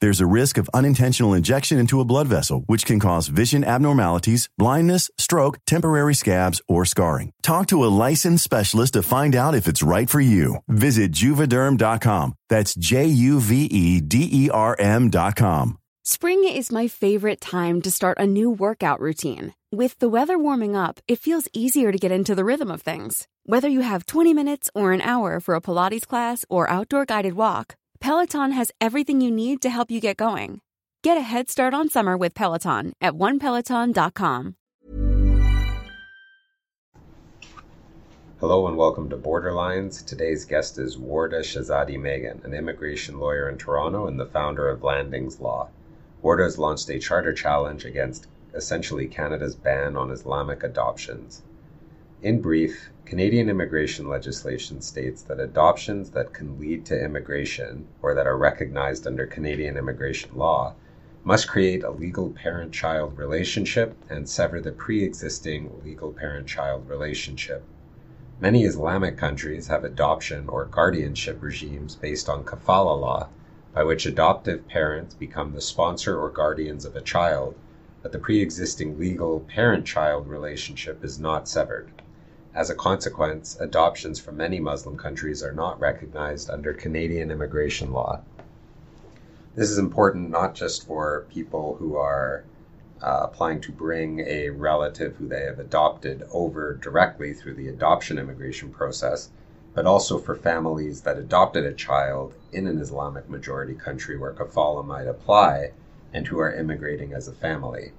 There's a risk of unintentional injection into a blood vessel, which can cause vision abnormalities, blindness, stroke, temporary scabs, or scarring. Talk to a licensed specialist to find out if it's right for you. Visit juvederm.com. That's J U V E D E R M.com. Spring is my favorite time to start a new workout routine. With the weather warming up, it feels easier to get into the rhythm of things. Whether you have 20 minutes or an hour for a Pilates class or outdoor guided walk, Peloton has everything you need to help you get going. Get a head start on summer with Peloton at onepeloton.com. Hello and welcome to Borderlines. Today's guest is Warda Shazadi Meighen, an immigration lawyer in Toronto and the founder of Landings Law. Warda has launched a charter challenge against essentially Canada's ban on Islamic adoptions. In brief, Canadian immigration legislation states that adoptions that can lead to immigration or that are recognized under Canadian immigration law must create a legal parent child relationship and sever the pre existing legal parent child relationship. Many Islamic countries have adoption or guardianship regimes based on kafala law, by which adoptive parents become the sponsor or guardians of a child, but the pre existing legal parent child relationship is not severed. As a consequence, adoptions from many Muslim countries are not recognized under Canadian immigration law. This is important not just for people who are uh, applying to bring a relative who they have adopted over directly through the adoption immigration process, but also for families that adopted a child in an Islamic majority country where kafala might apply and who are immigrating as a family.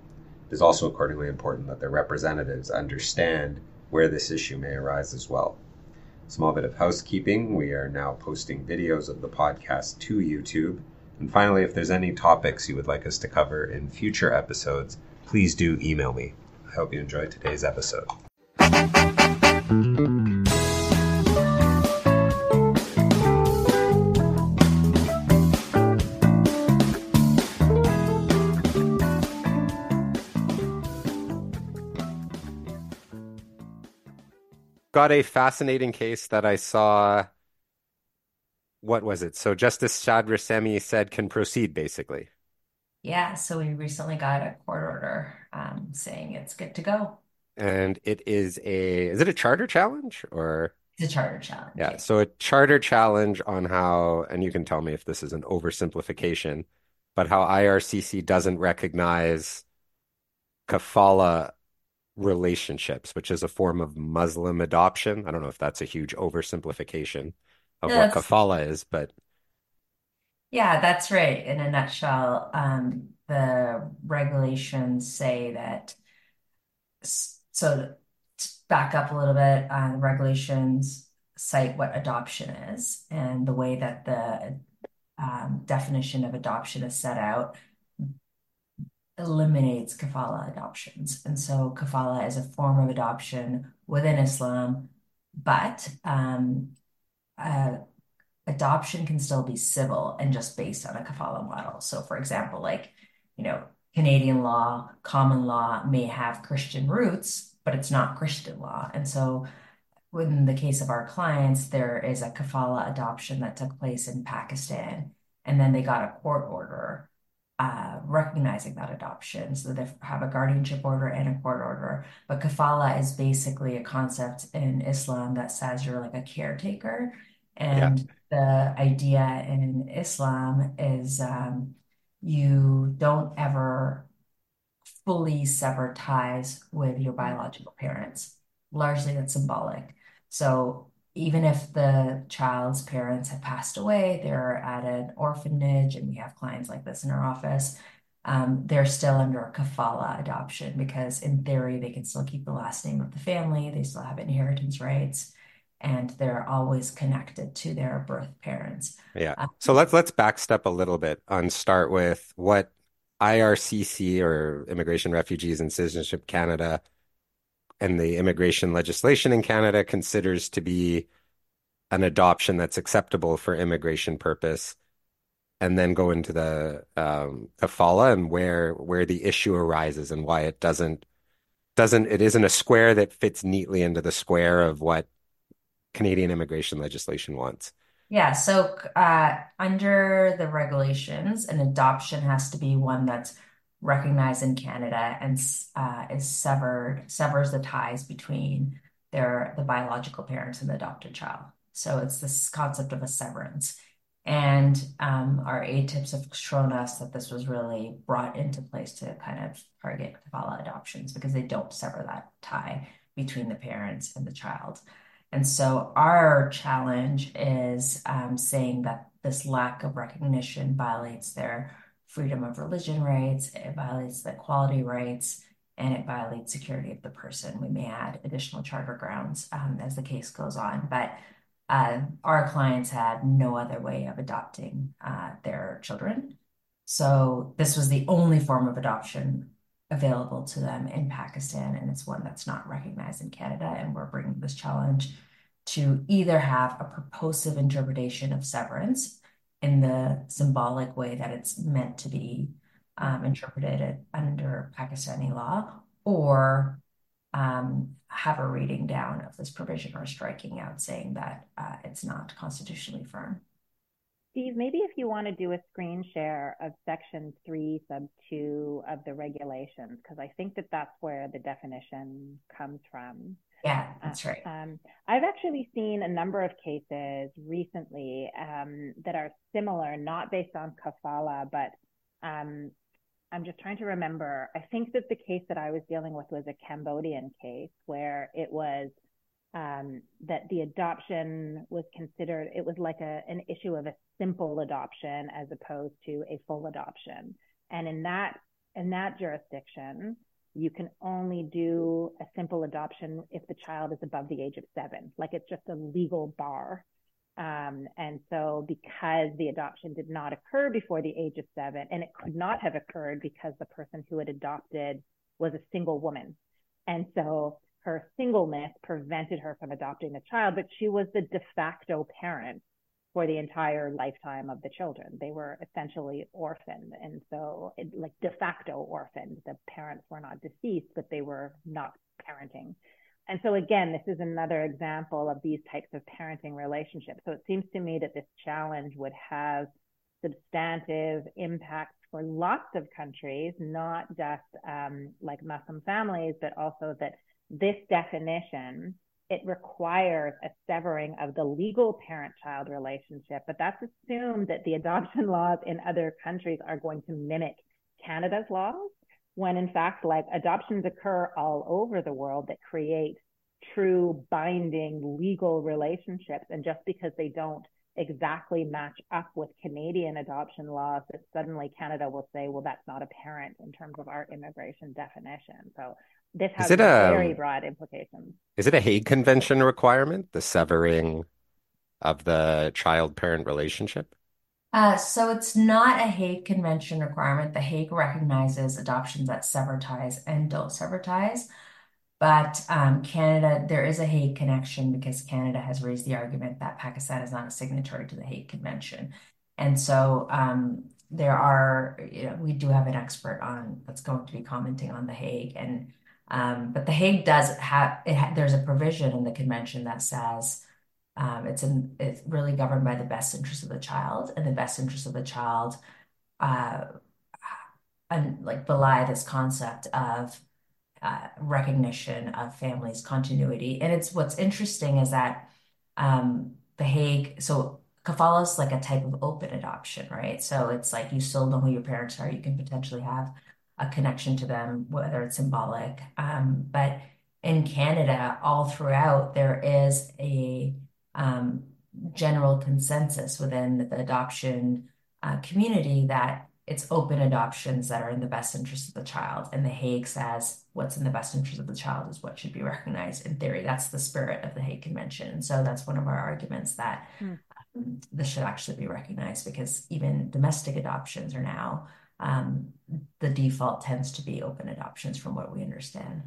It is also accordingly important that their representatives understand where this issue may arise as well. Small bit of housekeeping we are now posting videos of the podcast to YouTube and finally, if there's any topics you would like us to cover in future episodes, please do email me. I hope you enjoyed today's episode. Got a fascinating case that I saw what was it? So Justice Sadrehashemi said can proceed, basically. Yeah, so we recently got a court order um, saying it's good to go. And it is a is it a charter challenge or it's a charter challenge. Yeah, so a charter challenge on how and you can tell me if this is an oversimplification, but how IRCC doesn't recognize kafala relationships, which is a form of Muslim adoption. I don't know if that's a huge oversimplification of what kafala is, but Yeah, that's right. In a nutshell, um, the regulations say that. So to back up a little bit, uh, the regulations cite what adoption is, and the way that the um, definition of adoption is set out eliminates kafala adoptions. And so kafala is a form of adoption within Islam, but um, uh, adoption can still be civil and just based on a kafala model. So, for example, like, you know, Canadian law, common law may have Christian roots, but it's not Christian law. And so, in the case of our clients, there is a kafala adoption that took place in Pakistan, and then they got a court order uh, recognizing that adoption. So they have a guardianship order and a court order. But kafala is basically a concept in Islam that says you're like a caretaker. And yeah. the idea in Islam is um, you don't ever fully sever ties with your biological parents. Largely, that's symbolic. So even if the child's parents have passed away, they're at an orphanage, and we have clients like this in our office, um, they're still under a kafala adoption because, in theory, they can still keep the last name of the family, they still have inheritance rights, and they're always connected to their birth parents. Yeah. Um, so let's let's backstep a little bit and start with what IRCC or Immigration, Refugees, and Citizenship Canada and the immigration legislation in Canada considers to be an adoption that's acceptable for immigration purpose, and then go into the um, kafala and where where the issue arises and why it doesn't doesn't it isn't a square that fits neatly into the square of what Canadian immigration legislation wants. Yeah, so uh, under the regulations, an adoption has to be one that's recognized in Canada and uh, is severed severs the ties between their the biological parents and the adopted child. So it's this concept of a severance. And um, our ATIPs have shown us that this was really brought into place to kind of target kafala adoptions because they don't sever that tie between the parents and the child. And so our challenge is um, saying that this lack of recognition violates their freedom of religion rights, it violates the equality rights, and it violates security of the person. We may add additional charter grounds um, as the case goes on, but uh, our clients had no other way of adopting uh, their children. So this was the only form of adoption available to them in Pakistan, and it's one that's not recognized in Canada. And we're bringing this challenge to either have a purposive interpretation of severance in the symbolic way that it's meant to be um, interpreted under Pakistani law, or um, have a reading down of this provision or striking out saying that uh, it's not constitutionally firm. Steve, maybe if you want to do a screen share of section three, sub two of the regulations, because I think that that's where the definition comes from. Yeah, that's right. Um, I've actually seen a number of cases recently um, that are similar, not based on kafala, but um, I'm just trying to remember. I think that the case that I was dealing with was a Cambodian case where it was um, that the adoption was considered, it was like a, an issue of a simple adoption as opposed to a full adoption. And in that, in that jurisdiction, you can only do a simple adoption if the child is above the age of seven. Like it's just a legal bar. Um, and so because the adoption did not occur before the age of seven, and it could not have occurred because the person who had adopted was a single woman. And so her singleness prevented her from adopting the child, but she was the de facto parent for the entire lifetime of the children. They were essentially orphaned. And so, it, like de facto orphaned. The parents were not deceased, but they were not parenting. And so, again, this is another example of these types of parenting relationships. So, it seems to me that this challenge would have substantive impacts for lots of countries, not just um, like Muslim families, but also that this definition it requires a severing of the legal parent child relationship, but that's assumed that the adoption laws in other countries are going to mimic Canada's laws, when in fact, like adoptions occur all over the world that create true binding legal relationships. And just because they don't exactly match up with Canadian adoption laws, that suddenly Canada will say, well, that's not a parent in terms of our immigration definition. So this has a very broad implications. Is it a Hague Convention requirement, the severing of the child parent relationship? Uh, so it's not a Hague Convention requirement. The Hague recognizes adoptions that sever ties and don't sever ties. But um, Canada, there is a Hague connection because Canada has raised the argument that Pakistan is not a signatory to the Hague Convention. And so um, there are, you know, we do have an expert on that's going to be commenting on the Hague. And um, but The Hague does have it. There's a provision in the convention that says um, it's it's really governed by the best interest of the child, and the best interest of the child, uh, and like belie this concept of uh, recognition of families continuity. And it's what's interesting is that um, The Hague. So kafala is like a type of open adoption, right? So it's like you still know who your parents are. You can potentially have a connection to them, whether it's symbolic. Um, but in Canada, all throughout, there is a um, general consensus within the adoption uh, community that it's open adoptions that are in the best interest of the child. And The Hague says what's in the best interest of the child is what should be recognized in theory. That's the spirit of the Hague Convention. And so that's one of our arguments that hmm. um, this should actually be recognized because even domestic adoptions are now um, the default tends to be open adoptions from what we understand.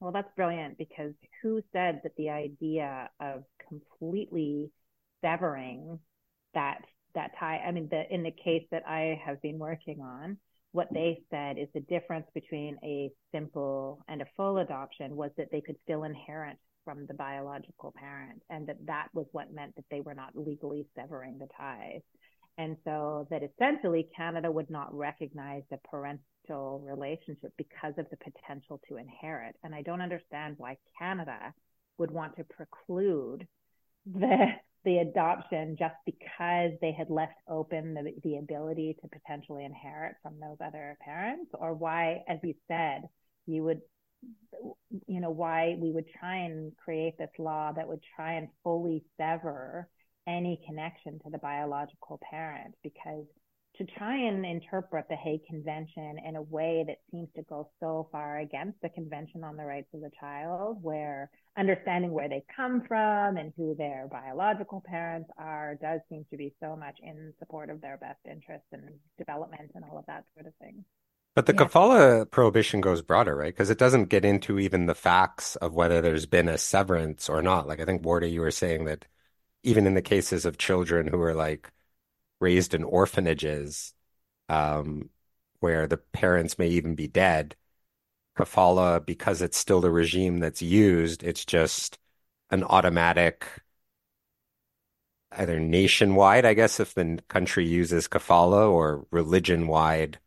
Well, that's brilliant because who said that the idea of completely severing that that tie. I mean, the in the case that I have been working on, what they said is the difference between a simple and a full adoption was that they could still inherit from the biological parent, and that that was what meant that they were not legally severing the ties. And so that essentially Canada would not recognize the parental relationship because of the potential to inherit. And I don't understand why Canada would want to preclude the the adoption just because they had left open the, the ability to potentially inherit from those other parents or why as you said you would you know why we would try and create this law that would try and fully sever any connection to the biological parent because to try and interpret the Hague Convention in a way that seems to go so far against the Convention on the Rights of the Child, where understanding where they come from and who their biological parents are does seem to be so much in support of their best interests and development and all of that sort of thing. But the yeah. kafala prohibition goes broader, right? Because it doesn't get into even the facts of whether there's been a severance or not. Like I think Warda, you were saying that even in the cases of children who are like raised in orphanages, um, where the parents may even be dead, kafala, because it's still the regime that's used, it's just an automatic, either nationwide, I guess, if the country uses kafala, or religion wide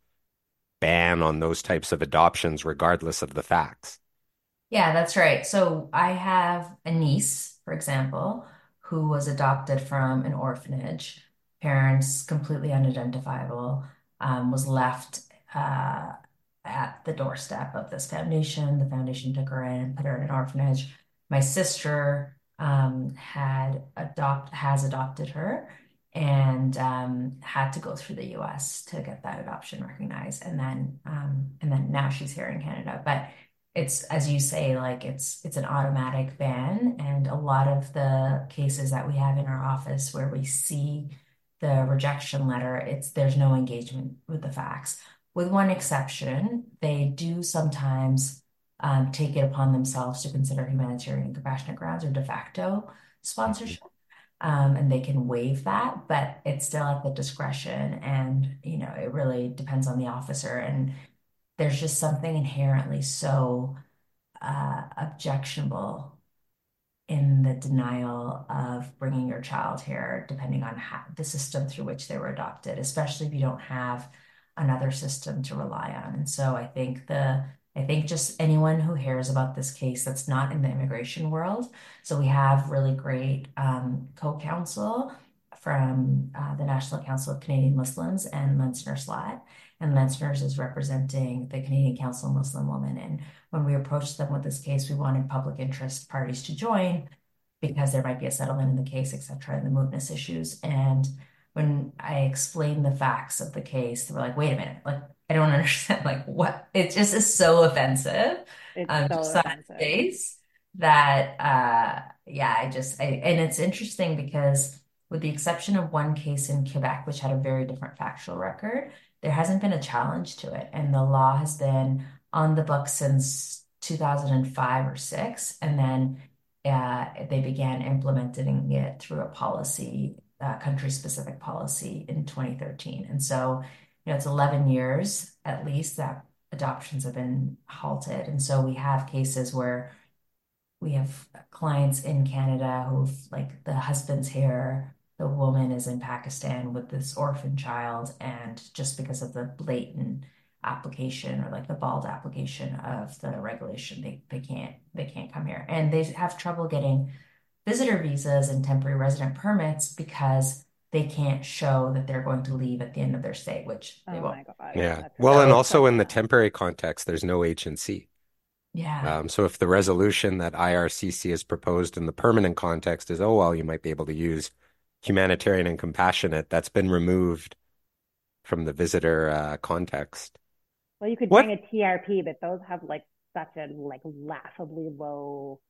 ban on those types of adoptions, regardless of the facts. Yeah, that's right. So I have a niece, for example, who was adopted from an orphanage parents, completely unidentifiable, um, was left uh, at the doorstep of this foundation. The foundation took her in, and put her in an orphanage. My sister um, had adopt has adopted her and um, had to go through the U.S. to get that adoption recognized, and then um, and then now she's here in Canada. But it's as you say, like it's it's an automatic ban, and a lot of the cases that we have in our office where we see the rejection letter, it's there's no engagement with the facts. With one exception, they do sometimes um, take it upon themselves to consider humanitarian and compassionate grounds or de facto sponsorship. Um, and they can waive that, but it's still at the discretion. And, you know, it really depends on the officer. And there's just something inherently so uh, objectionable in the denial of bringing your child here, depending on how, the system through which they were adopted, especially if you don't have another system to rely on. And so I think the I think just anyone who hears about this case that's not in the immigration world. So we have really great um, co-counsel from uh, the National Council of Canadian Muslims and Lenczner Slaght. And Lenczner's is representing the Canadian Council of Muslim Women. And when we approached them with this case, we wanted public interest parties to join because there might be a settlement in the case, et cetera, and the mootness issues. And when I explained the facts of the case, they were like, wait a minute, like, I don't understand, like, what? It just is so offensive. It's um, so just offensive. Face that, uh, yeah, I just, I, and it's interesting because with the exception of one case in Quebec, which had a very different factual record, there hasn't been a challenge to it. And the law has been on the books since 2005 or six. And then uh, they began implementing it through a policy, uh, country specific policy in 2013. And so, you know, it's 11 years at least that adoptions have been halted. And so we have cases where we have clients in Canada who've like the husband's here, the woman is in Pakistan with this orphan child, and just because of the blatant application or like the bald application of the regulation, they they can't they can't come here, and they have trouble getting visitor visas and temporary resident permits because they can't show that they're going to leave at the end of their stay, which they oh won't. Yeah. Well, and also in the temporary context, there's no H and C. Yeah. Um, so if the resolution that IRCC has proposed in the permanent context is, oh, well, you might be able to use humanitarian and compassionate, that's been removed from the visitor uh, context. Well, you could What? bring a TRP, but those have like such a like laughably low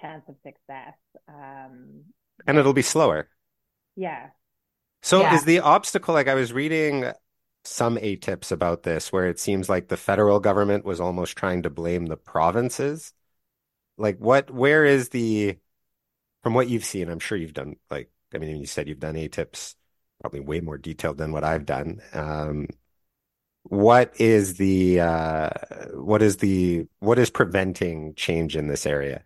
chance of success. Um, And it'll be slower. yeah. So Yeah. is the obstacle, like I was reading some ATIPs about this, where it seems like the federal government was almost trying to blame the provinces. Like what, where is the, from what you've seen, I'm sure you've done, like, I mean, you said you've done ATIPs probably way more detailed than what I've done. Um, what is the, uh, what is the, what is preventing change in this area?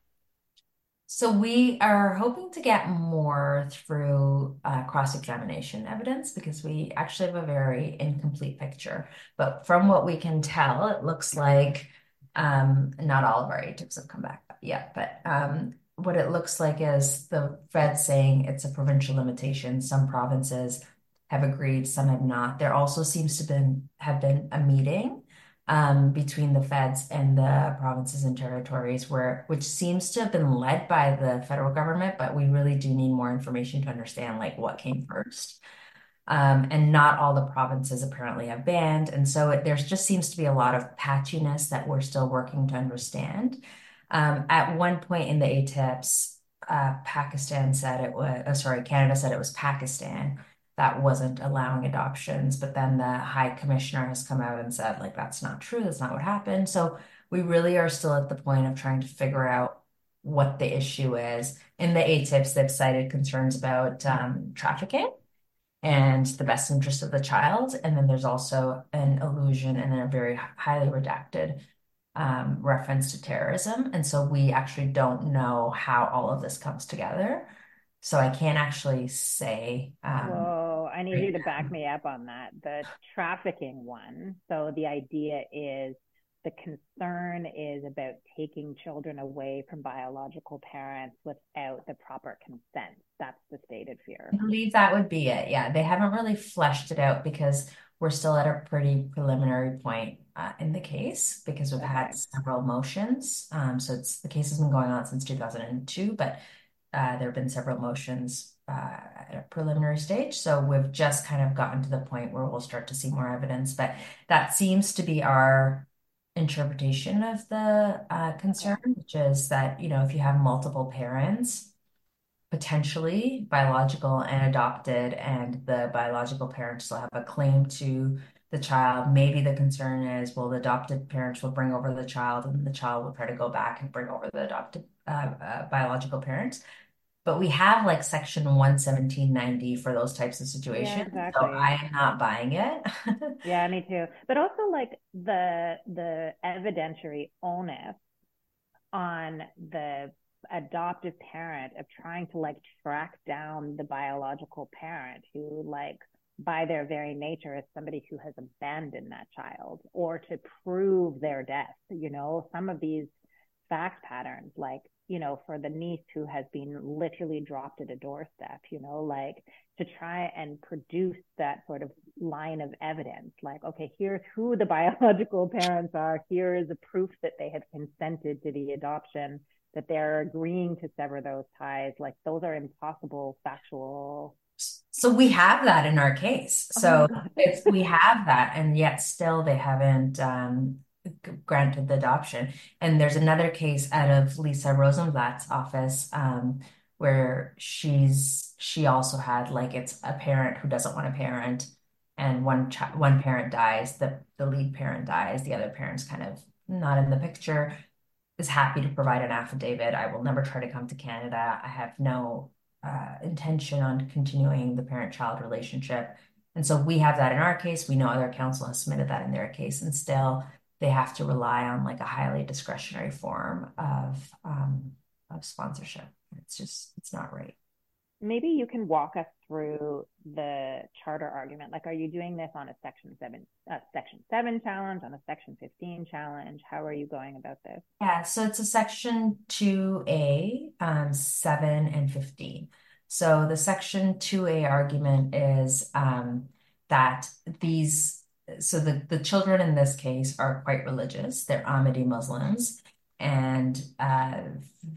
So we are hoping to get more through uh, cross-examination evidence because we actually have a very incomplete picture. But from what we can tell, it looks like um, not all of our ATIPs have come back yet, but um, what it looks like is the Fed saying it's a provincial limitation. Some provinces have agreed, some have not. There also seems to been have been a meeting um, between the feds and the provinces and territories, where which seems to have been led by the federal government, but we really do need more information to understand like what came first. Um, and not all the provinces apparently have banned, and so there just seems to be a lot of patchiness that we're still working to understand. Um, at one point in the ATIPs, uh, Pakistan said it was, uh, sorry, Canada said it was Pakistan that wasn't allowing adoptions. But then the High Commissioner has come out and said, like, that's not true. That's not what happened. So we really are still at the point of trying to figure out what the issue is. In the ATIPs, they've cited concerns about um, trafficking and the best interest of the child. And then there's also an allusion and then a very highly redacted um, reference to terrorism. And so we actually don't know how all of this comes together. So I can't actually say. Um, Whoa, I need right you to now. back me up on that. The trafficking one. So the idea is the concern is about taking children away from biological parents without the proper consent. That's the stated fear. I believe that would be it. Yeah, they haven't really fleshed it out because we're still at a pretty preliminary point uh, in the case because we've had several motions. Um, so it's the case has been going on since 2002, but uh, there have been several motions uh, at a preliminary stage. So we've just kind of gotten to the point where we'll start to see more evidence. But that seems to be our interpretation of the uh, concern, which is that, you know, if you have multiple parents, potentially biological and adopted, and the biological parents still have a claim to the child. Maybe the concern is, well, the adopted parents will bring over the child, and the child will try to go back and bring over the adopted uh, uh, biological parents. But we have like section 11790 for those types of situations Yeah, situations. So. I am not buying it. Yeah, me too. But also like the the evidentiary onus on the adoptive parent of trying to like track down the biological parent who like by their very nature is somebody who has abandoned that child or to prove their death. You know, some of these fact patterns, like, you know, for the niece who has been literally dropped at a doorstep, you know, like to try and produce that sort of line of evidence, like, okay, here's who the biological parents are, here is a proof that they have consented to the adoption, that they're agreeing to sever those ties. Like, those are impossible factual. So we have that in our case. Oh So if we have that, and yet still they haven't um, granted the adoption. And there's another case out of Lisa Rosenblatt's office um, where she's she also had like it's a parent who doesn't want a parent, and one child, one parent dies, the the lead parent dies, the other parent's kind of not in the picture, is happy to provide an affidavit. I will never try to come to Canada. I have no uh, intention on continuing the parent-child relationship. And so we have that in our case. We know other counsel has submitted that in their case, and still they have to rely on like a highly discretionary form of um, of sponsorship. It's just it's not right. Maybe you can walk us through the charter argument. Like, are you doing this on a section seven, uh, section seven challenge, on a section 15 challenge? How are you going about this? Yeah, so it's a section 2A, um, 7 and 15. So the section 2A argument is um, that these, so the, the children in this case are quite religious. They're Ahmadi Muslims. and uh,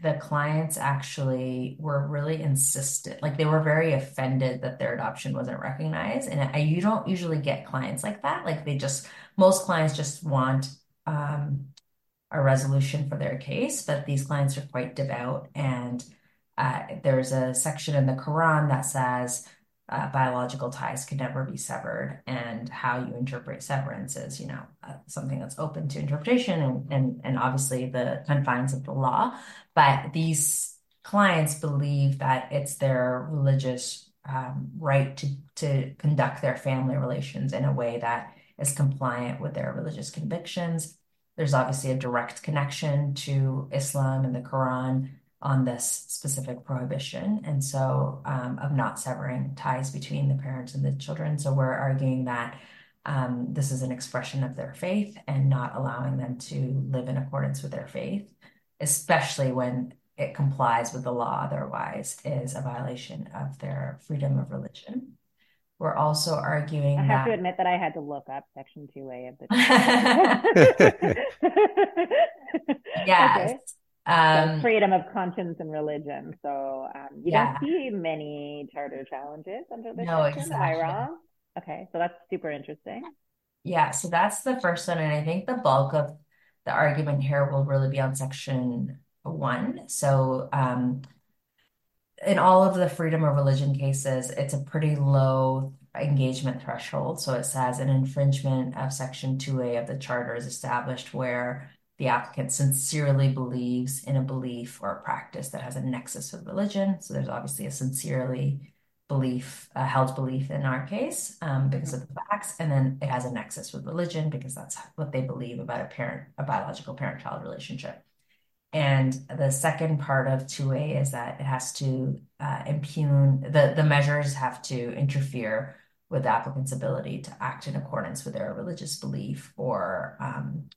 the clients actually were really insistent, like they were very offended that their adoption wasn't recognized. And I, you don't usually get clients like that. Like they just, most clients just want um, a resolution for their case, but these clients are quite devout. And uh, there's a section in the Quran that says, uh, biological ties can never be severed and how you interpret severance is you know uh, something that's open to interpretation and, and and obviously the confines of the law. But these clients believe that it's their religious um, right to to conduct their family relations in a way that is compliant with their religious convictions. There's obviously a direct connection to Islam and the Quran on this specific prohibition, and so um, of not severing ties between the parents and the children. So we're arguing that um, this is an expression of their faith and not allowing them to live in accordance with their faith, especially when it complies with the law, otherwise, is a violation of their freedom of religion. We're also arguing I have that... to admit that I had to look up Section 2A of the. yes. Okay. Um, freedom of conscience and religion. So um, you yeah. don't see many charter challenges under this no, section. Exactly. Am I wrong? Okay, so that's super interesting. Yeah, so that's the first one, and I think the bulk of the argument here will really be on section one. So um, in all of the freedom of religion cases, it's a pretty low engagement threshold. So it says an infringement of section 2A of the charter is established where the applicant sincerely believes in a belief or a practice that has a nexus with religion. So there's obviously a sincerely belief, a held belief in our case um, because of the facts, and then it has a nexus with religion because that's what they believe about a parent, a biological parent-child relationship. And the second part of 2A is that it has to uh, impugn, the, the measures have to interfere with the applicant's ability to act in accordance with their religious belief or um,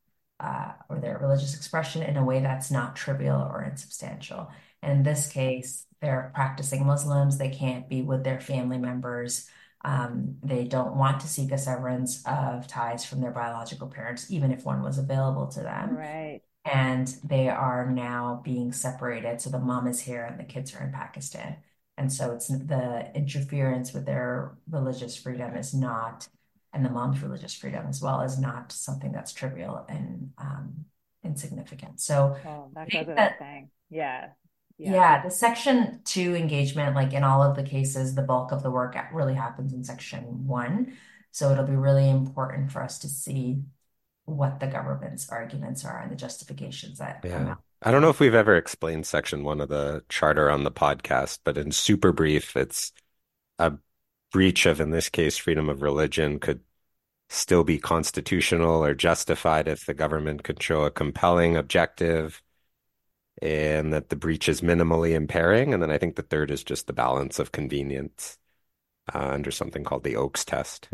uh, or their religious expression in a way that's not trivial or insubstantial. And in this case, they're practicing Muslims. They can't be with their family members. Um, they don't want to seek a severance of ties from their biological parents, even if one was available to them. Right. And they are now being separated. So the mom is here and the kids are in Pakistan. And so it's the interference with their religious freedom is not and the mom's religious freedom as well is not something that's trivial and um, insignificant. So oh, that goes without saying. Yeah. yeah. Yeah. The section two engagement, like in all of the cases, the bulk of the work really happens in section one. So it'll be really important for us to see what the government's arguments are and the justifications that yeah. come out. I don't know if we've ever explained section one of the charter on the podcast, but in super brief, it's a breach of, in this case, freedom of religion could still be constitutional or justified if the government could show a compelling objective and that the breach is minimally impairing. And then I think the third is just the balance of convenience uh, under something called the Oakes test.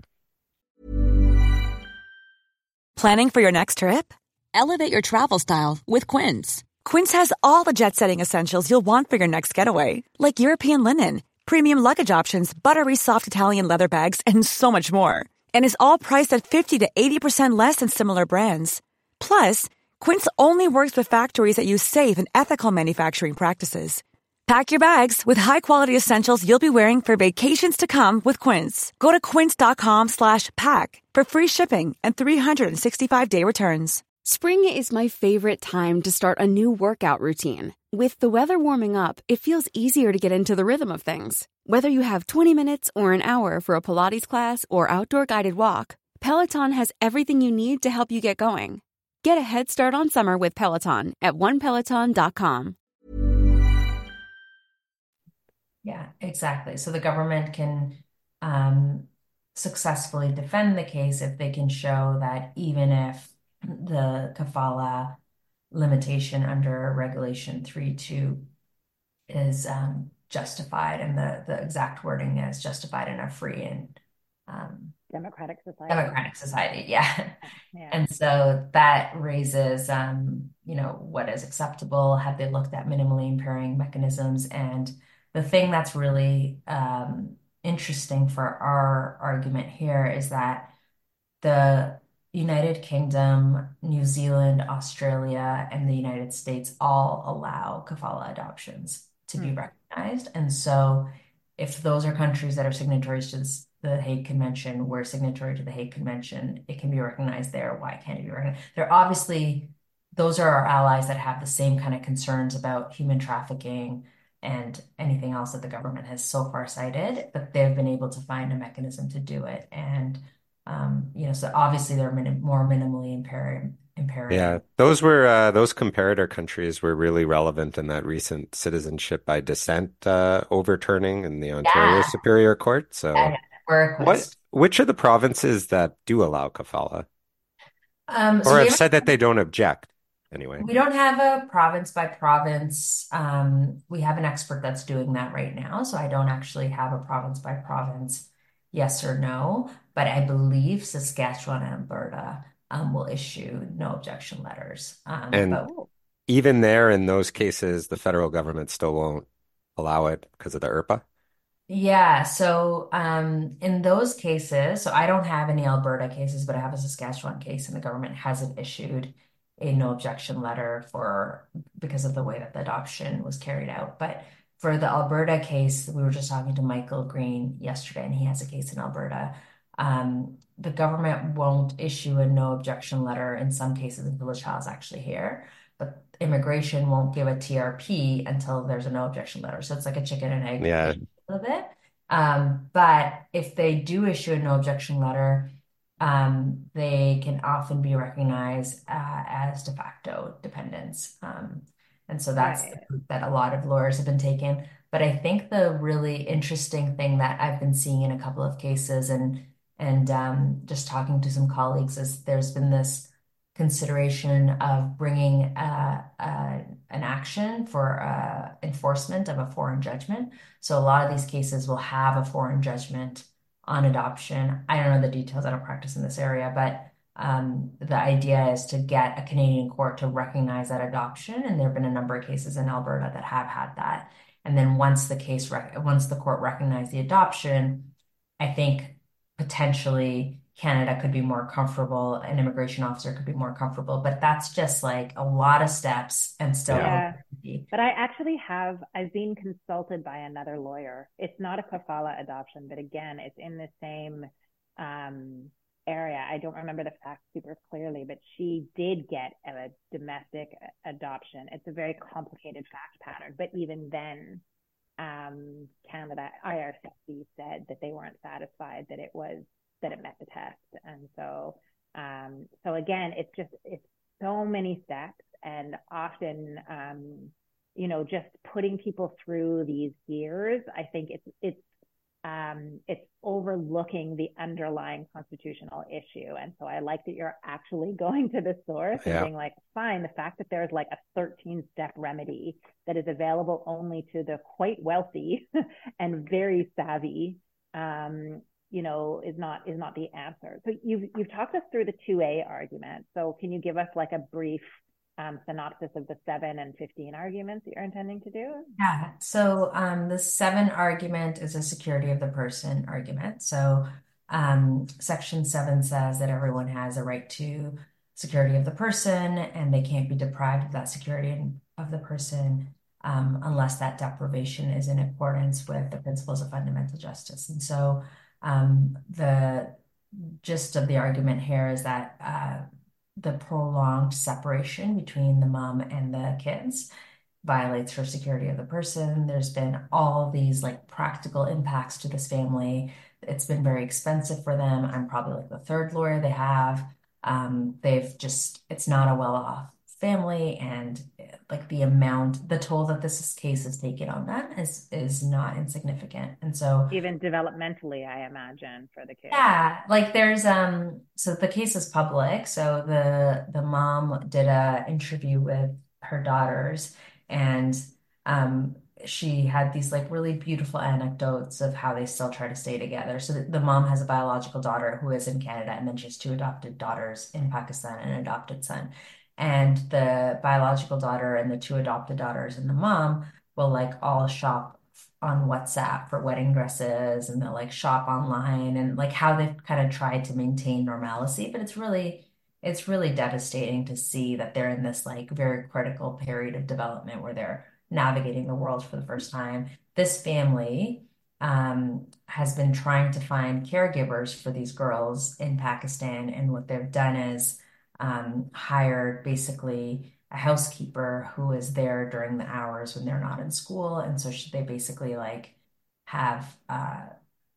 Planning for your next trip? Elevate your travel style with Quince. Quince has all the jet setting essentials you'll want for your next getaway, like European linen premium luggage options, buttery soft Italian leather bags, and so much more. And is all priced at 50 to 80% less than similar brands. Plus, Quince only works with factories that use safe and ethical manufacturing practices. Pack your bags with high-quality essentials you'll be wearing for vacations to come with Quince. Go to quince.com/pack for free shipping and 365-day returns. Spring is my favorite time to start a new workout routine. With the weather warming up, it feels easier to get into the rhythm of things. Whether you have 20 minutes or an hour for a Pilates class or outdoor guided walk, Peloton has everything you need to help you get going. Get a head start on summer with Peloton at onepeloton.com. Yeah, exactly. So the government can um, successfully defend the case if they can show that even if the kafala limitation under regulation 3.2 is um, justified and the, the exact wording is justified in a free and um, democratic society democratic society yeah. yeah. and so that raises um, you know what is acceptable have they looked at minimally impairing mechanisms and the thing that's really um, interesting for our argument here is that the United Kingdom, New Zealand, Australia, and the United States all allow kafala adoptions to be Hmm. recognized. And so, if those are countries that are signatories to this, the Hague Convention, we're signatory to the Hague Convention, it can be recognized there. Why can't it be recognized? They're obviously, those are our allies that have the same kind of concerns about human trafficking and anything else that the government has so far cited, but they've been able to find a mechanism to do it. And um, you know, so obviously they're minim more minimally impaired, impairing. Yeah, those were uh, those comparator countries were really relevant in that recent citizenship by descent uh, overturning in the Ontario Yeah, Superior Court. So, we're what, which are the provinces that do allow kafala, Um, so or have said that they don't object anyway? We don't have a province by province. Um, we have an expert that's doing that right now, so I don't actually have a province by province yes or no, but I believe Saskatchewan and Alberta um, will issue no objection letters. Um, And but even there, in those cases, the federal government still won't allow it because of the IRPA. Yeah, so um, in those cases, so I don't have any Alberta cases, but I have a Saskatchewan case, and the government hasn't issued a no objection letter for because of the way that the adoption was carried out. But for the Alberta case, we were just talking to Michael Greene yesterday, and he has a case in Alberta. Um, the government won't issue a no objection letter in some cases until the child's actually here, but immigration won't give a TRP until there's a no objection letter. So it's like a chicken and egg Yeah, a little bit. Um, but if they do issue a no objection letter, um, they can often be recognized uh, as de facto dependents. Um, and so that's right. route that a lot of lawyers have been taking. But I think the really interesting thing that I've been seeing in a couple of cases and and um, just talking to some colleagues is there's been this consideration of bringing uh, uh, an action for uh, enforcement of a foreign judgment. So a lot of these cases will have a foreign judgment on adoption. I don't know the details. I don't practice in this area, but um, the idea is to get a Canadian court to recognize that adoption. And there have been a number of cases in Alberta that have had that. And then once the case, rec once the court recognized the adoption, I think potentially Canada could be more comfortable, an immigration officer could be more comfortable, but that's just like a lot of steps and still yeah. Yeah. But I actually have, I've been consulted by another lawyer. It's not a kafala adoption, but again, it's in the same um, area. I don't remember the facts super clearly, but she did get a domestic adoption. It's a very complicated fact pattern, but even then, um, Canada IRCC said that they weren't satisfied that it was that it met the test, and so um, so again, it's just it's so many steps, and often um, you know just putting people through these gears. I think it's it's um, it's overlooking the underlying constitutional issue. And so I like that you're actually going to the source and being like, fine, the fact that there's like a 13 step remedy that is available only to the quite wealthy and very savvy, um, you know, is not is not the answer. So you've you've talked us through the 2A argument. So can you give us like a brief um, synopsis of the seven and 15 arguments that you're intending to do? Yeah, so um, the seven argument is a security of the person argument. So um, section seven says that everyone has a right to security of the person and they can't be deprived of that security of the person um, unless that deprivation is in accordance with the principles of fundamental justice. And so um, the gist of the argument here is that uh, the prolonged separation between the mom and the kids violates her security of the person. There's been all these like practical impacts to this family. It's been very expensive for them. I'm probably like the third lawyer they have. Um, they've just, it's not a well-off family, and like the amount, the toll that this case has taken on them is is not insignificant. And so Even developmentally, I imagine, for the kids. yeah, like there's um so the case is public. So the the mom did a interview with her daughters and um she had these like really beautiful anecdotes of how they still try to stay together. So the, the mom has a biological daughter who is in Canada and then she has two adopted daughters in Pakistan and an adopted son. And the biological daughter and the two adopted daughters and the mom will like all shop on WhatsApp for wedding dresses and they'll like shop online and like how they've kind of tried to maintain normalcy. But it's really it's really devastating to see that they're in this like very critical period of development where they're navigating the world for the first time. This family um, has been trying to find caregivers for these girls in Pakistan, and what they've done is um, hired basically a housekeeper who is there during the hours when they're not in school, and so they basically like have uh,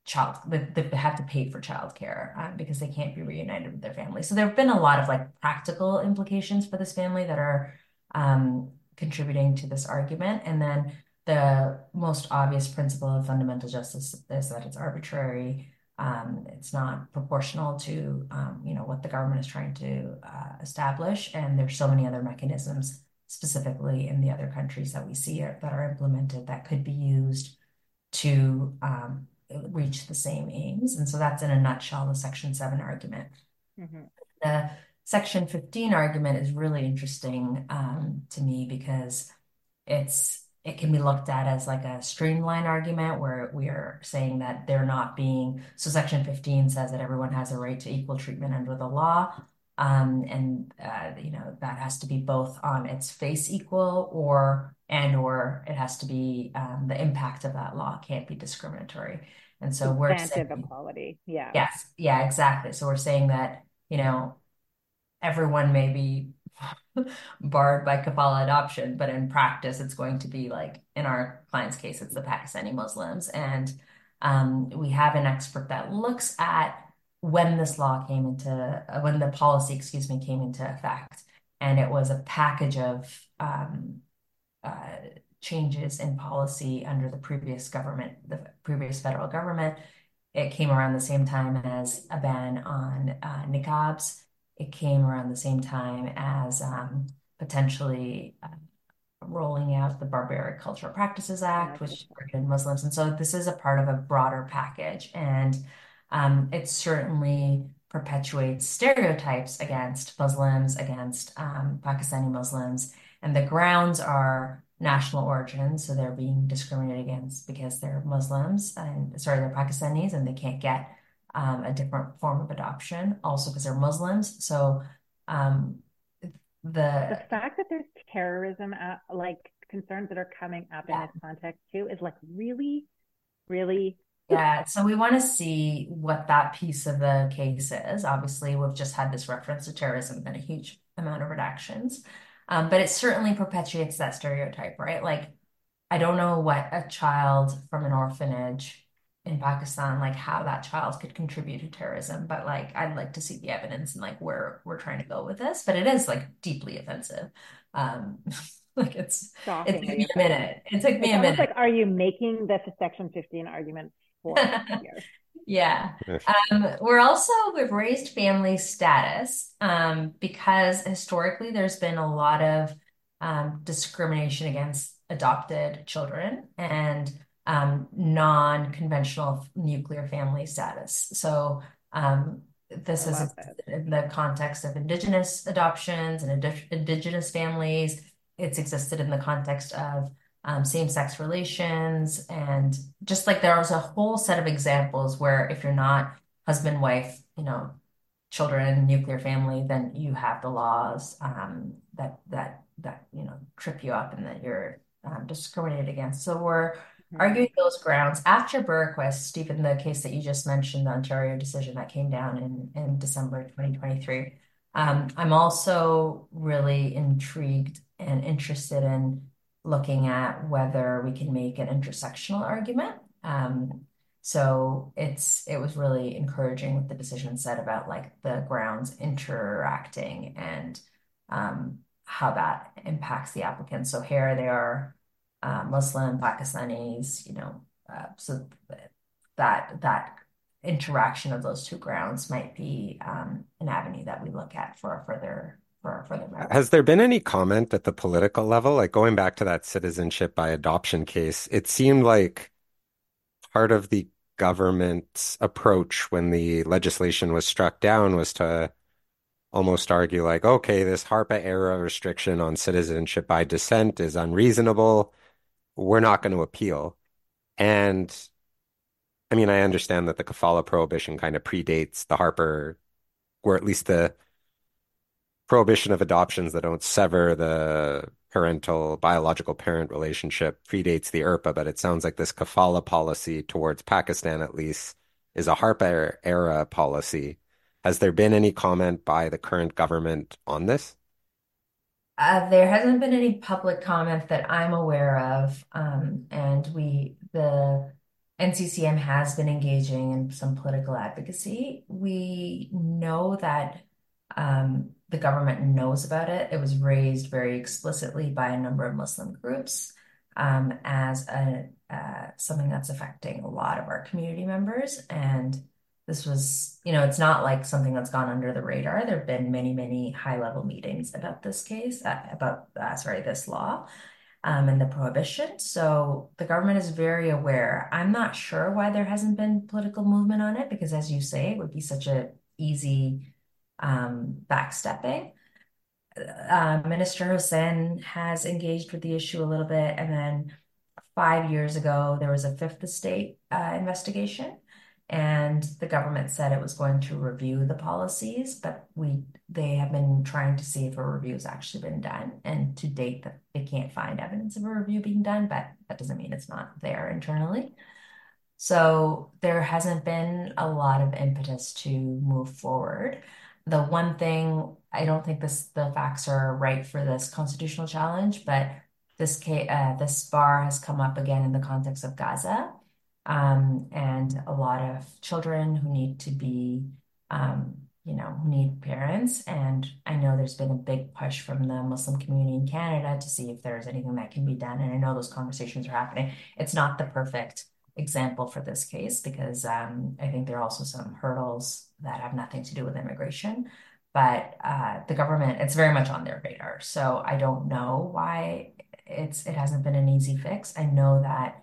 child they have to pay for childcare uh, because they can't be reunited with their family. So there have been a lot of like practical implications for this family that are um, contributing to this argument, and then the most obvious principle of fundamental justice is that it's arbitrary. Um, it's not proportional to um, you know what the government is trying to uh, establish, and there's so many other mechanisms, specifically in the other countries that we see that are implemented that could be used to um, reach the same aims. And so that's in a nutshell the Section Seven argument. Mm-hmm. The Section 15 argument is really interesting um, to me because it's it can be looked at as like a streamline argument where we are saying that they're not being so section 15 says that everyone has a right to equal treatment under the law. Um, and uh, you know that has to be both on its face equal or and or it has to be um, the impact of that law can't be discriminatory. And so we're saying equality yeah. Yes yeah exactly. So we're saying that you know everyone may be barred by kafala adoption, but in practice, it's going to be like in our client's case, it's the Pakistani Muslims. And um, we have an expert that looks at when this law came into, uh, when the policy, excuse me, came into effect. And it was a package of um, uh, changes in policy under the previous government, the previous federal government. It came around the same time as a ban on uh, niqabs it came around the same time as um, potentially uh, rolling out the Barbaric Cultural Practices Act, which targeted Muslims. And so this is a part of a broader package. And um, it certainly perpetuates stereotypes against Muslims, against um, Pakistani Muslims. And the grounds are national origin. So they're being discriminated against because they're Muslims and sorry, they're Pakistanis and they can't get um, a different form of adoption, also because they're Muslims. So um, the the fact that there's terrorism, at, like concerns that are coming up yeah. in this context too, is like really, really. Yeah, so we want to see what that piece of the case is. Obviously, we've just had this reference to terrorism and a huge amount of redactions, um, but it certainly perpetuates that stereotype, right? Like, I don't know what a child from an orphanage in Pakistan, like how that child could contribute to terrorism. But like, I'd like to see the evidence and like where we're trying to go with this. But it is like deeply offensive. Um, like it's it took me a minute. It took me it's a minute. Like, are you making this a Section 15 argument for here? yeah. Um, we're also we've raised family status um, because historically there's been a lot of um, discrimination against adopted children and um, non-conventional nuclear family status. So um, this is in the context of indigenous adoptions and indigenous families. It's existed in the context of um, same-sex relations, and just like there was a whole set of examples where if you're not husband, wife, you know, children, nuclear family, then you have the laws um, that that that you know trip you up and that you're um, discriminated against. So we're arguing those grounds after Bjorkquist, Steven, the case that you just mentioned, the Ontario decision that came down in, in December 2023. Um, I'm also really intrigued and interested in looking at whether we can make an intersectional argument. Um, so it's it was really encouraging what the decision said about like the grounds interacting and um, how that impacts the applicants. So here they are uh, Muslim, Pakistanis, you know, uh, so that that interaction of those two grounds might be um, an avenue that we look at for further for further. Has there been any comment at the political level, like going back to that citizenship by adoption case? It seemed like part of the government's approach when the legislation was struck down was to almost argue like, okay, this Harper era restriction on citizenship by descent is unreasonable we're not going to appeal. And I mean, I understand that the kafala prohibition kind of predates the Harper, or at least the prohibition of adoptions that don't sever the parental biological parent relationship predates the IRPA, but it sounds like this kafala policy towards Pakistan at least is a Harper era policy. Has there been any comment by the current government on this? Uh, there hasn't been any public comment that I'm aware of, um, and we the NCCM has been engaging in some political advocacy. We know that um, the government knows about it. It was raised very explicitly by a number of Muslim groups um, as a uh, something that's affecting a lot of our community members. And this was, you know, it's not like something that's gone under the radar. There have been many, many high-level meetings about this case, uh, about uh, sorry, this law. Um, and the prohibition. So the government is very aware. I'm not sure why there hasn't been political movement on it because, as you say, it would be such a easy um, backstepping. Uh, Minister Hussen has engaged with the issue a little bit, and then five years ago there was a Fifth Estate uh, investigation, and the government said it was going to review the policies, but we they have been trying to see if a review has actually been done, and to date that they can't find evidence of a review being done, but that doesn't mean it's not there internally. So there hasn't been a lot of impetus to move forward. The one thing I don't think this the facts are right for this constitutional challenge, but this case, uh, this bar has come up again in the context of Gaza, um, and a lot of children who need to be, um, you know, who need parents. And I know there's been a big push from the Muslim community in Canada to see if there's anything that can be done. And I know those conversations are happening. It's not the perfect example for this case because um, I think there are also some hurdles that have nothing to do with immigration. But uh, the government, it's very much on their radar. So I don't know why it's it hasn't been an easy fix. I know that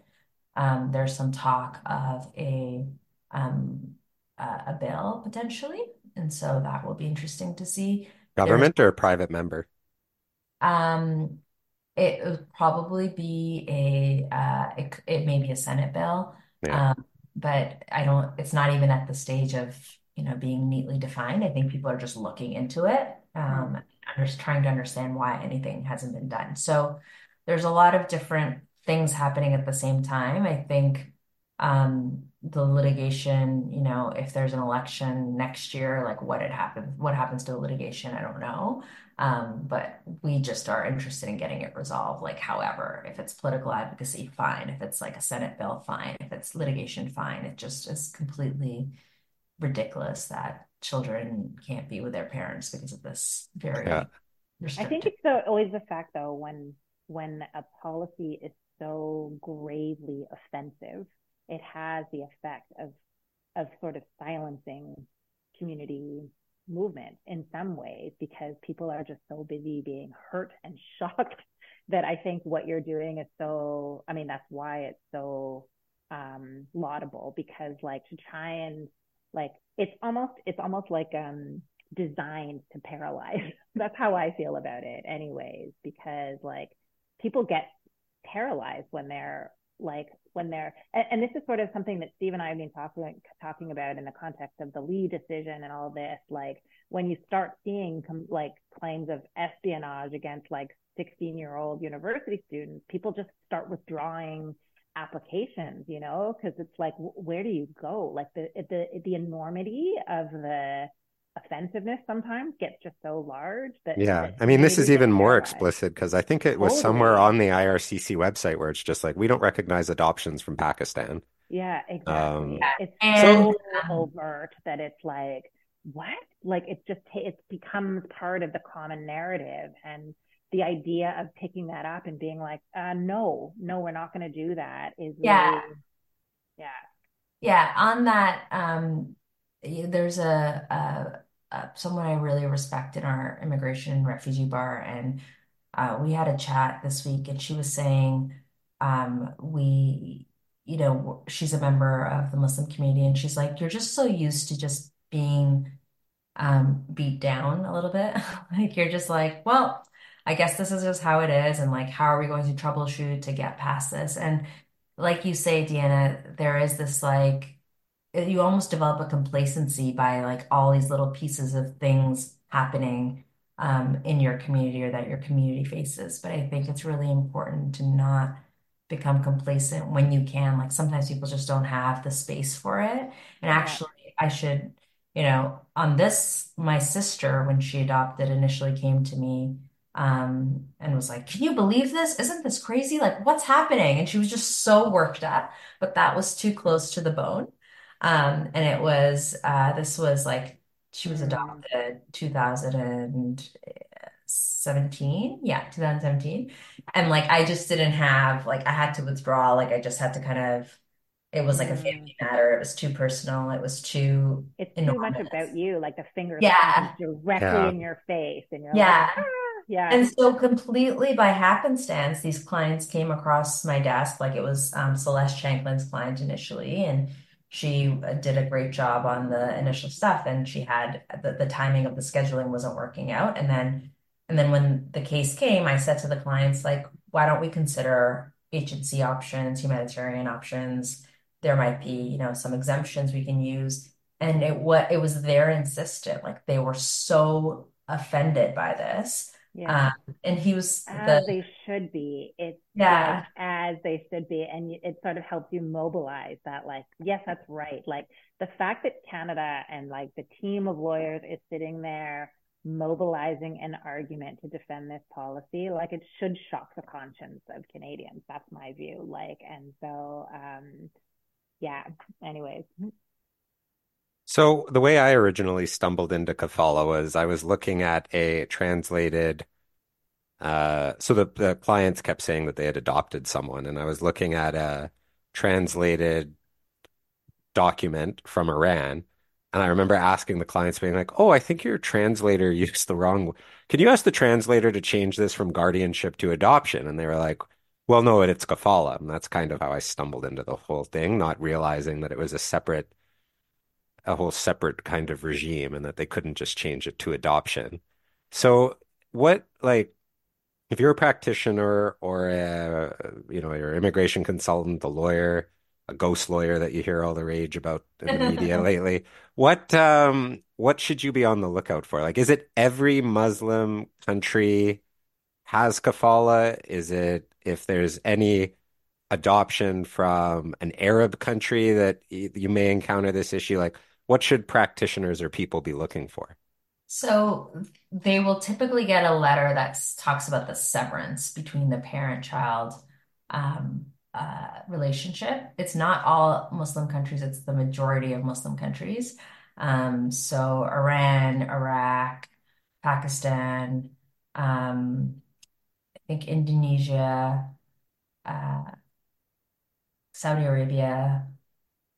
um, there's some talk of a um, uh, a bill potentially, and so that will be interesting to see. Government there, or private member? Um, it would probably be a uh, it, it may be a Senate bill, yeah. um, but I don't. It's not even at the stage of you know being neatly defined. I think people are just looking into it, um, mm-hmm. just trying to understand why anything hasn't been done. So there's a lot of different things happening at the same time. I think um, the litigation, you know, if there's an election next year, like what it happens, what happens to the litigation, I don't know. Um, but we just are interested in getting it resolved. Like, however, if it's political advocacy, fine. If it's like a Senate bill, fine. If it's litigation, fine. It just is completely ridiculous that children can't be with their parents because of this very yeah. I think it's the, always the fact though when when a policy is so gravely offensive, it has the effect of of sort of silencing community movement in some ways because people are just so busy being hurt and shocked that I think what you're doing is so I mean that's why it's so um laudable because like to try and like it's almost it's almost like um designed to paralyze. That's how I feel about it anyways because like people get paralyzed when they're like when they're and, and, this is sort of something that Steve and I have been talking talking about in the context of the Lee decision and all this like when you start seeing com- like claims of espionage against like 16 year old university students people just start withdrawing applications you know because it's like where do you go? Like the the the enormity of the offensiveness sometimes gets just so large that yeah. i mean this is even more explicit because i think it was totally. somewhere on the ircc website where it's just like we don't recognize adoptions from pakistan. Yeah exactly. Um, it's so overt that it's like what? Like it just it becomes part of the common narrative and the idea of picking that up and being like uh no no we're not going to do that is yeah. really, yeah. Yeah on that um there's a, a uh, someone I really respect in our immigration and refugee bar, and uh, we had a chat this week, and she was saying, um, we, you know, she's a member of the Muslim community, and she's like, you're just so used to just being um, beat down a little bit. like you're just like, well, I guess this is just how it is, and like, how are we going to troubleshoot to get past this? And like you say, Deanna, there is this like you almost develop a complacency by like all these little pieces of things happening um, in your community or that your community faces. But I think it's really important to not become complacent when you can. Like sometimes people just don't have the space for it. And actually, I should, you know, on this, my sister, when she adopted, initially came to me um, and was like, Can you believe this? Isn't this crazy? Like, what's happening? And she was just so worked up, but that was too close to the bone. Um, and it was, uh, this was like, she was Mm, adopted 2017. Yeah, 2017. And like, I just didn't have, like, I had to withdraw. Like, I just had to kind of, it was like a mm. family matter. It was too personal. It was too It's too much about enormous. you. Like the finger pointing Yeah. directly Yeah. in your face, and you're like, Yeah. ah, yeah. And so completely by happenstance, these clients came across my desk. Like it was um, Celeste Shankland's client initially, and she uh, did a great job on the initial stuff. And she had the, the timing of the scheduling wasn't working out. And then, and then when the case came, I said to the clients, like, why don't we consider agency options, humanitarian options? There might be, you know, some exemptions we can use. And it what it was their insistent, like they were so offended by this Yeah. um, and he was As the they should be. It's yeah. as they should be. And it sort of helps you mobilize that, like, yes, that's right. Like the fact that Canada and like the team of lawyers is sitting there mobilizing an argument to defend this policy, like it should shock the conscience of Canadians. That's my view. Like, and so, um, yeah, anyways. So the way I originally stumbled into Kafala was I was looking at a translated uh so the the clients kept saying that they had adopted someone and I was looking at a translated document from Iran and I remember asking the clients being like, "Oh, I think your translator used the wrong Can you ask the translator to change this from guardianship to adoption?" And they were like, "Well, no, it's Kafala." And that's kind of how I stumbled into the whole thing, not realizing that it was a separate a whole separate kind of regime and that they couldn't just change it to adoption. So what like if you're a practitioner or a you know you're an immigration consultant, a lawyer, a ghost lawyer that you hear all the rage about in the media lately, what um what should you be on the lookout for? Like is it every Muslim country has kafala? Is it if there's any adoption from an Arab country that you may encounter this issue? Like, what should practitioners or people be looking for? So they will typically get a letter that talks about the severance between the parent-child um, uh, relationship. It's not all Muslim countries, it's the majority of Muslim countries. Um, so Iran, Iraq, Pakistan, um, I think Indonesia, uh, Saudi Arabia.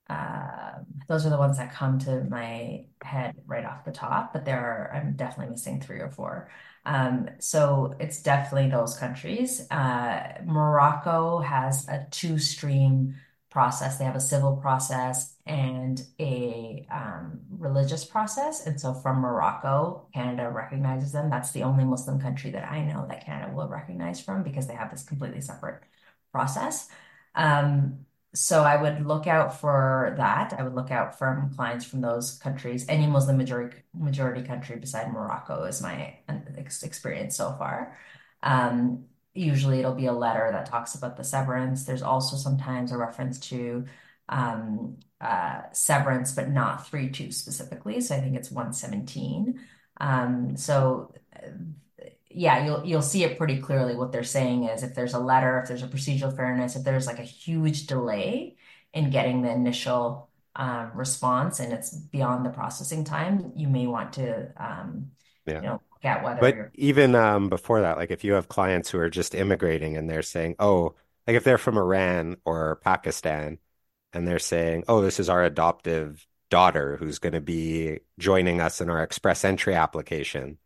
Um, those are the ones that come to my head right off the top, but there are, I'm definitely missing three or four. Um, so it's definitely those countries. Uh, Morocco has a two-stream process. They have a civil process and a um, religious process. And so from Morocco, Canada recognizes them. That's the only Muslim country that I know that Canada will recognize from because they have this completely separate process. So I would look out for that. I would look out from clients from those countries. Any Muslim majority majority country beside Morocco is my experience so far. Um, usually it'll be a letter that talks about the severance. There's also sometimes a reference to um, uh, severance, but not 3-2 specifically. So I think it's 117. Um, so yeah, you'll you'll see it pretty clearly. What they're saying is if there's a letter, if there's a procedural fairness, if there's like a huge delay in getting the initial um, response and it's beyond the processing time, you may want to um, Yeah. you know, look at whether But even um, before that, like if you have clients who are just immigrating and they're saying, oh, like if they're from Iran or Pakistan and they're saying, oh, this is our adoptive daughter who's going to be joining us in our express entry application.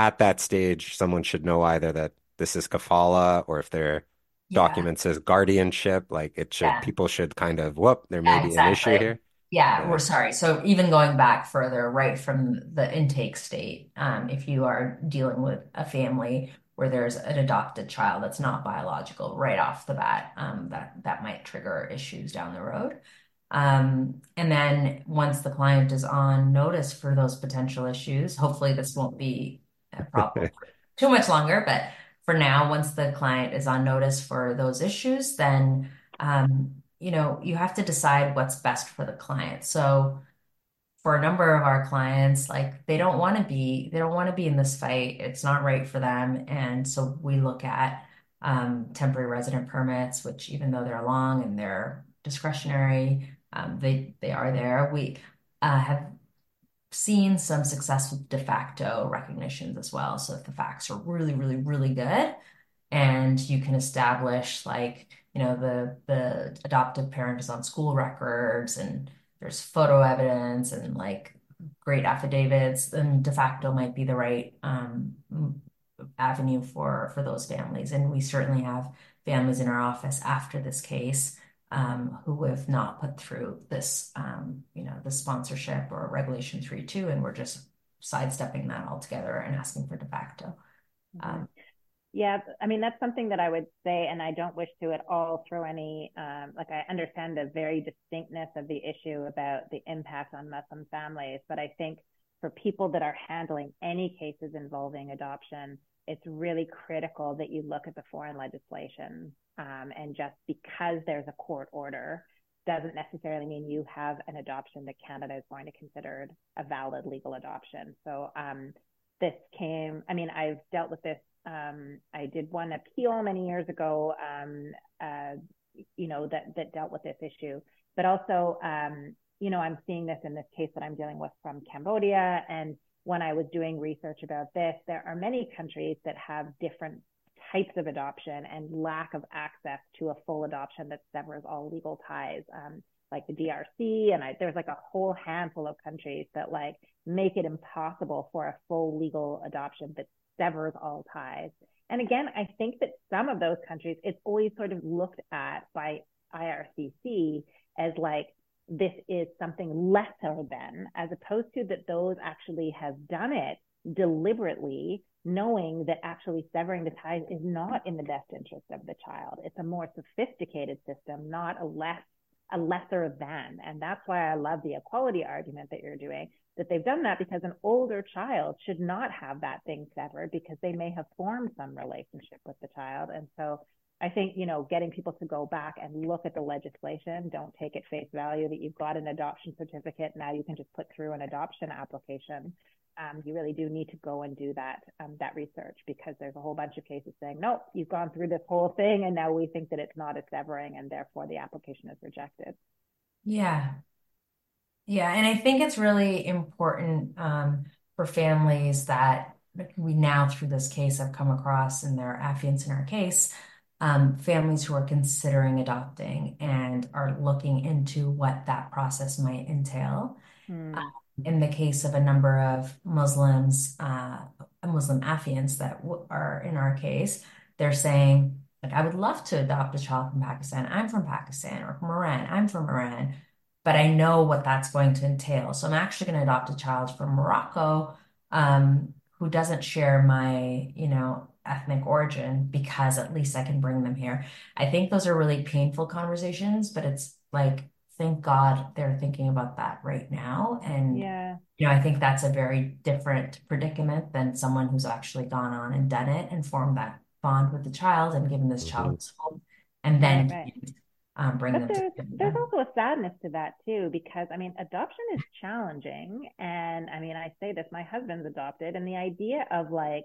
At that stage, someone should know either that this is kafala or if their yeah, document says guardianship, like it should, yeah. people should kind of, whoop, there may Yeah, be an issue here. Yeah, we're sorry. So even going back further, right from the intake state, um, if you are dealing with a family where there's an adopted child that's not biological right off the bat, um, that that might trigger issues down the road. Um, and then once the client is on notice for those potential issues, hopefully this won't be problem too much longer, but for now, once the client is on notice for those issues, then um, you know, you have to decide what's best for the client. So for a number of our clients, like they don't want to be, they don't want to be in this fight. It's not right for them. And so we look at um, temporary resident permits, which even though they're long and they're discretionary, um, they they are there. We uh, have seen some success with de facto recognitions as well. So if the facts are really, really, really good, and you can establish like you know the the adoptive parent is on school records and there's photo evidence and like great affidavits, then de facto might be the right um, avenue for for those families. And we certainly have families in our office after this case um, who have not put through this, um, you know, the sponsorship or Regulation 3.2, and we're just sidestepping that altogether and asking for de facto. Um, yeah, I mean, that's something that I would say, and I don't wish to at all throw any, um, like, I understand the very distinctness of the issue about the impact on Muslim families, but I think for people that are handling any cases involving adoption, it's really critical that you look at the foreign legislation. Um, and just because there's a court order doesn't necessarily mean you have an adoption that Canada is going to consider a valid legal adoption. So um, this came, I mean, I've dealt with this. Um, I did one appeal many years ago, um, uh, you know, that, that dealt with this issue. But also, um, you know, I'm seeing this in this case that I'm dealing with from Cambodia. And when I was doing research about this, there are many countries that have different types of adoption and lack of access to a full adoption that severs all legal ties, um, like the DRC. And I, there's like a whole handful of countries that like make it impossible for a full legal adoption that severs all ties. And again, I think that some of those countries, it's always sort of looked at by IRCC as like this is something lesser than, as opposed to that those actually have done it deliberately, knowing that actually severing the ties is not in the best interest of the child. It's a more sophisticated system, not a less a lesser than. And that's why I love the equality argument that you're doing, that they've done that because an older child should not have that thing severed because they may have formed some relationship with the child. And so I think, you know, getting people to go back and look at the legislation, don't take at face value that you've got an adoption certificate. Now you can just put through an adoption application. Um, you really do need to go and do that um, that research because there's a whole bunch of cases saying, nope, you've gone through this whole thing and now we think that it's not a severing and therefore the application is rejected. Yeah. Yeah. And I think it's really important um, for families that we now, through this case, have come across and their affiants in our case um, families who are considering adopting and are looking into what that process might entail. Mm. Uh, in the case of a number of Muslims, uh, Muslim affiants that w- are in our case, they're saying, like, I would love to adopt a child from Pakistan. I'm from Pakistan or from Iran. I'm from Iran, but I know what that's going to entail. So I'm actually going to adopt a child from Morocco um, who doesn't share my, you know, ethnic origin because at least I can bring them here. I think those are really painful conversations, but it's like, thank God they're thinking about that right now. And, yeah. you know, I think that's a very different predicament than someone who's actually gone on and done it and formed that bond with the child and given this child mm-hmm. home and then right, right. Um, bring but them there's, there's also a sadness to that too because i mean adoption is challenging and i mean i say this my husband's adopted and the idea of like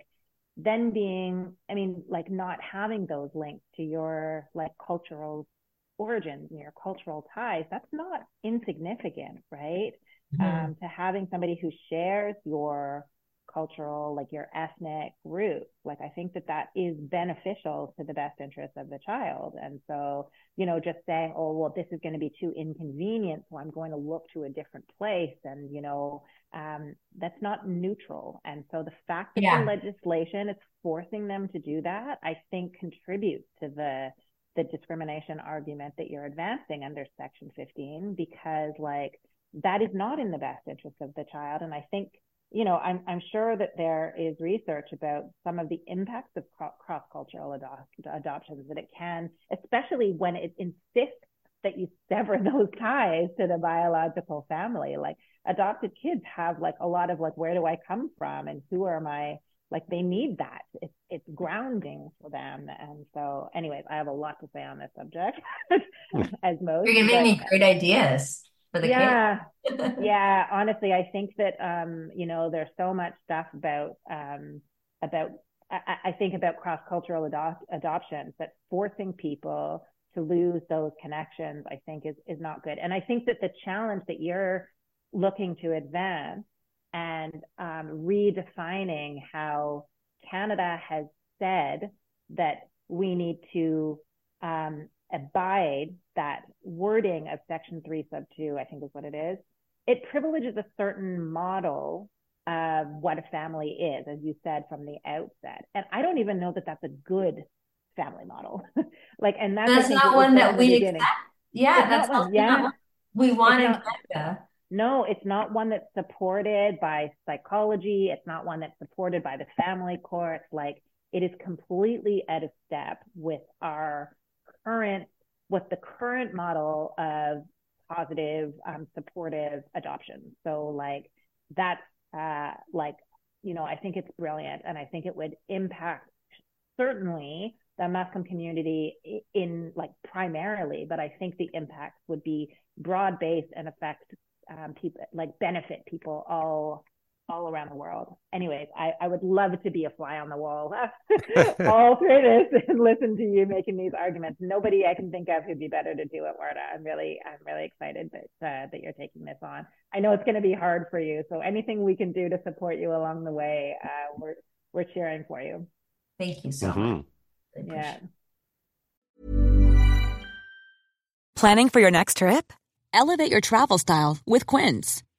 then being i mean like not having those links to your like cultural origins and your cultural ties that's not insignificant right mm-hmm. um, to having somebody who shares your cultural, like your ethnic roots. Like I think that that is beneficial to the best interest of the child. And so, you know, just saying, oh, well, this is going to be too inconvenient, so I'm going to look to a different place, and you know, um, that's not neutral. And so the fact that yeah. the legislation is forcing them to do that, I think contributes to the the discrimination argument that you're advancing under Section 15 because like that is not in the best interest of the child. And I think you know, I'm, I'm sure that there is research about some of the impacts of cross cultural ado- adoptions that it can, especially when it insists that you sever those ties to the biological family. Like adopted kids have like a lot of like, where do I come from and who are my, like they need that. It's, it's grounding for them. And so anyways, I have a lot to say on this subject as most. You're giving me great ideas for the yeah, yeah. Honestly, I think that um, you know, there's so much stuff about um about I, I think about cross cultural adop- adoptions that forcing people to lose those connections, I think is is not good. And I think that the challenge that you're looking to advance and um, redefining how Canada has said that we need to um, abide that wording of section three sub two, I think is what it is, it privileges a certain model of what a family is, as you said from the outset. And I don't even know that that's a good family model. like, and that's, that's not one that we accept. Yeah, it's that's not one, yeah. we want in Canada. No, it's not one that's supported by psychology. It's not one that's supported by the family courts. Like, it is completely out of step with our current what the current model of positive um, supportive adoption. So like that's uh, like you know i think it's brilliant and i think it would impact certainly the muslim community in like primarily but i think the impacts would be broad based and affect um, people like benefit people all all around the world. Anyways, I, I would love to be a fly on the wall all through this and listen to you making these arguments. Nobody I can think of who'd be better to do it, Warda. I'm really I'm really excited that uh, that you're taking this on. I know it's going to be hard for you, so anything we can do to support you along the way, uh, we're we're cheering for you. Thank you so mm-hmm. much. Yeah. Planning for your next trip? Elevate your travel style with Quince.